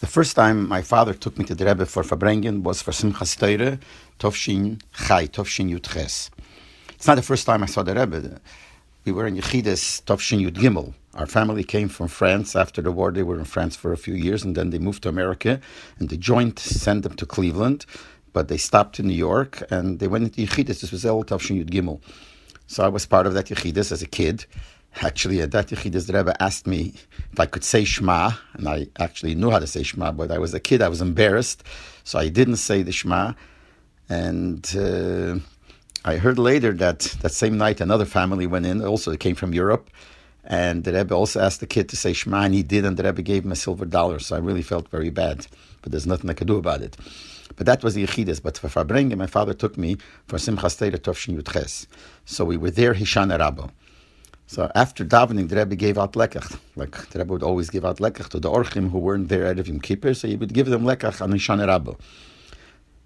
The first time my father took me to the Rebbe for Farbrengen was for Simchas Teire, Tovshin Chai, Tovshin Yud Ches. It's not the first time I saw the Rebbe. We were in Yechidus, Tovshin Yud Gimel. Our family came from France after the war. They were in France for a few years and then they moved to America and the joint sent them to Cleveland, but they stopped in New York and they went into Yechidus. This was El Tovshin Yud Gimel. So I was part of that Yechidus as a kid. Actually, at that Rebbe asked me if I could say Shema, and I actually knew how to say Shema, but I was a kid, I was embarrassed, so I didn't say the Shema. And uh, I heard later that that same night another family went in, also came from Europe, and the Rebbe also asked the kid to say Shema, and he did, and the Rebbe gave him a silver dollar, so I really felt very bad, but there's nothing I could do about it. But that was the Yechidus. But for Farbrengen, my father took me for Simchas Teire Tovshin Yudches. So we were there, Hishana Rabbo. So after davening, the Rebbe gave out lekach. Like the Rebbe would always give out lekach to the orchim who weren't there at Yom Kippur, so he would give them lekach on Hishana Rabbo.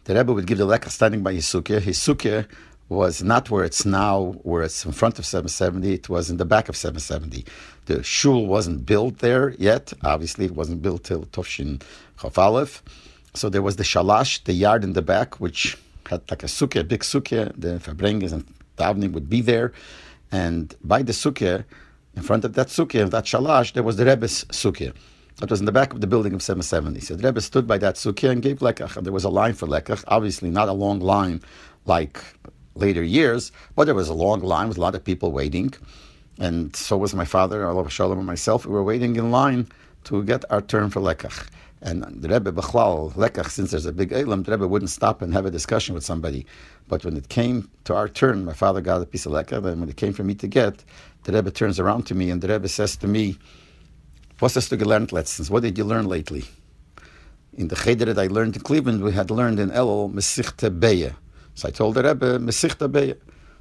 The Rebbe would give the lekach standing by his sukkah. His sukkah was not where it's now, where it's in front of 770. It was in the back of 770. The shul wasn't built there yet. Obviously, it wasn't built till Tovshin Chaf So there was the shalash, the yard in the back, which had like a sukkah, a big sukkah. The Farbrenges and davening would be there. And by the sukkah, in front of that sukkah, that shalash, there was the Rebbe's sukkah. That was in the back of the building of 770. So the Rebbe stood by that sukkah and gave lekach. There was a line for lekach, obviously not a long line like later years, but there was a long line with a lot of people waiting. And so was my father, Allah Shalom, and myself. We were waiting in line to get our turn for lekach. And the Rebbe Bechlal, Lekach, since there's a big Elam, the Rebbe wouldn't stop and have a discussion with somebody. But when it came to our turn, my father got a piece of Lekach, and when it came for me to get, the Rebbe turns around to me and the Rebbe says to me, What's this to learned lessons? What did you learn lately? In the Cheder that I learned in Cleveland, we had learned in Elul, Mesichte Beya. So I told the Rebbe, Mesichte Beya.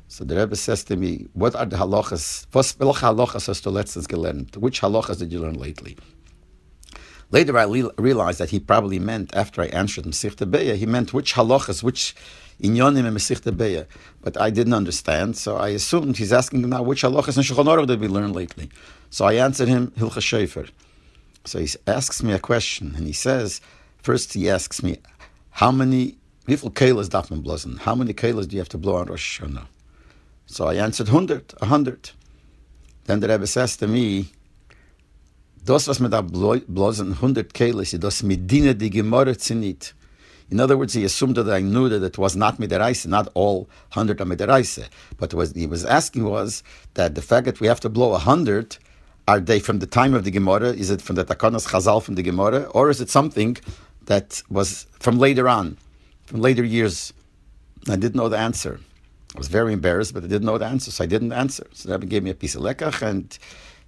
So the Rebbe says to me, What are the halachas? Was, halachas hast du letztens gelernt? Which halachas did you learn lately? Later, I realized that he probably meant, after I answered Mesichte Beya, he meant which halachas, which inyonim in Mesichte Beya. But I didn't understand, so I assumed he's asking now which halachas in Shulchan Aruch did we learn lately. So I answered him Hilcha Shefer. So he asks me a question, and he says, first he asks me, how many Wieviel kelas darf man blosen? How many kelas do you have to blow on Rosh Hashanah? So I answered 100, 100. Then the Rebbe says to me, Das, was man da blosen 100 kelas, das medina die Gemorre zinit. In other words, he assumed that I knew that it was not midiraisa, not all 100 are midiraisa. But what he was asking was that the fact that we have to blow 100, are they from the time of the Gemara? Is it from the Takanas Chazal from the Gemara? Or is it something that was from later on, from later years? I didn't know the answer. I was very embarrassed, but I didn't know the answer, so I didn't answer. So Rabbi gave me a piece of lekach, and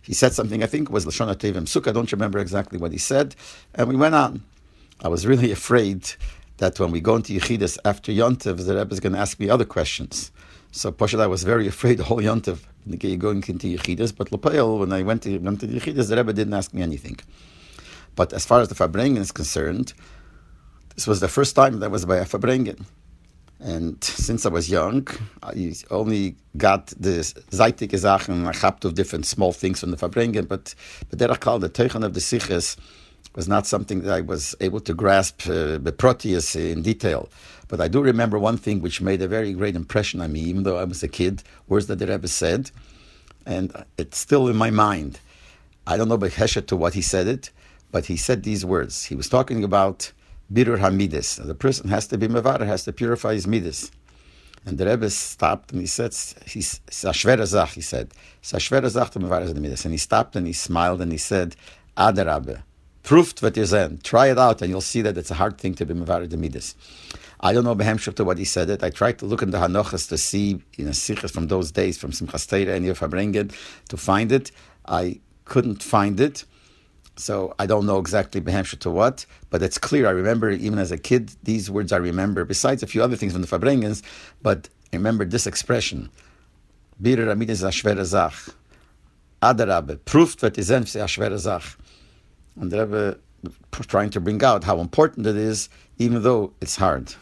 he said something, I think it was Lashon Tevim Sukkah, I don't remember exactly what he said, and we went on. I was really afraid that when we go into Yechidus after Yontiv, the Rebbe is going to ask me other questions. So Pashat, I was very afraid the whole Yontiv going into Yechidus, but Lepel, when I went to, went to Yechidus, the Rebbe didn't ask me anything. But as far as the Farbrengen is concerned, this was the first time that was by a Farbrengen. And since I was young, I only got the zeitige Sachen, I have of different small things from the Farbrengen, but, but there I call the Teuchen of the Siches, was not something that I was able to grasp uh, the Proteus in detail. But I do remember one thing which made a very great impression on me, even though I was a kid, words that the Rebbe said, and it's still in my mind. I don't know Heshet to what he said it, but he said these words. He was talking about Birur Hamidis. The person has to be Mevar, has to purify his Midas. And the Rebbe stopped and he said, he's Zach, he said, Zach to Mevar Midas. And he stopped and he smiled and he said, Adarabbe Proved what you're Try it out, and you'll see that it's a hard thing to be mevarid the. I don't know behemshuk to what he said it. I tried to look in the Hanochas to see in a sichas from those days, from Simchas and Yefabrengen, to find it. I couldn't find it. So I don't know exactly behemshuk to what, but it's clear. I remember even as a kid, these words I remember, besides a few other things from the Farbrengens, but I remember this expression. Birur Hamidis. And the Rebbe trying to bring out how important it is, even though it's hard.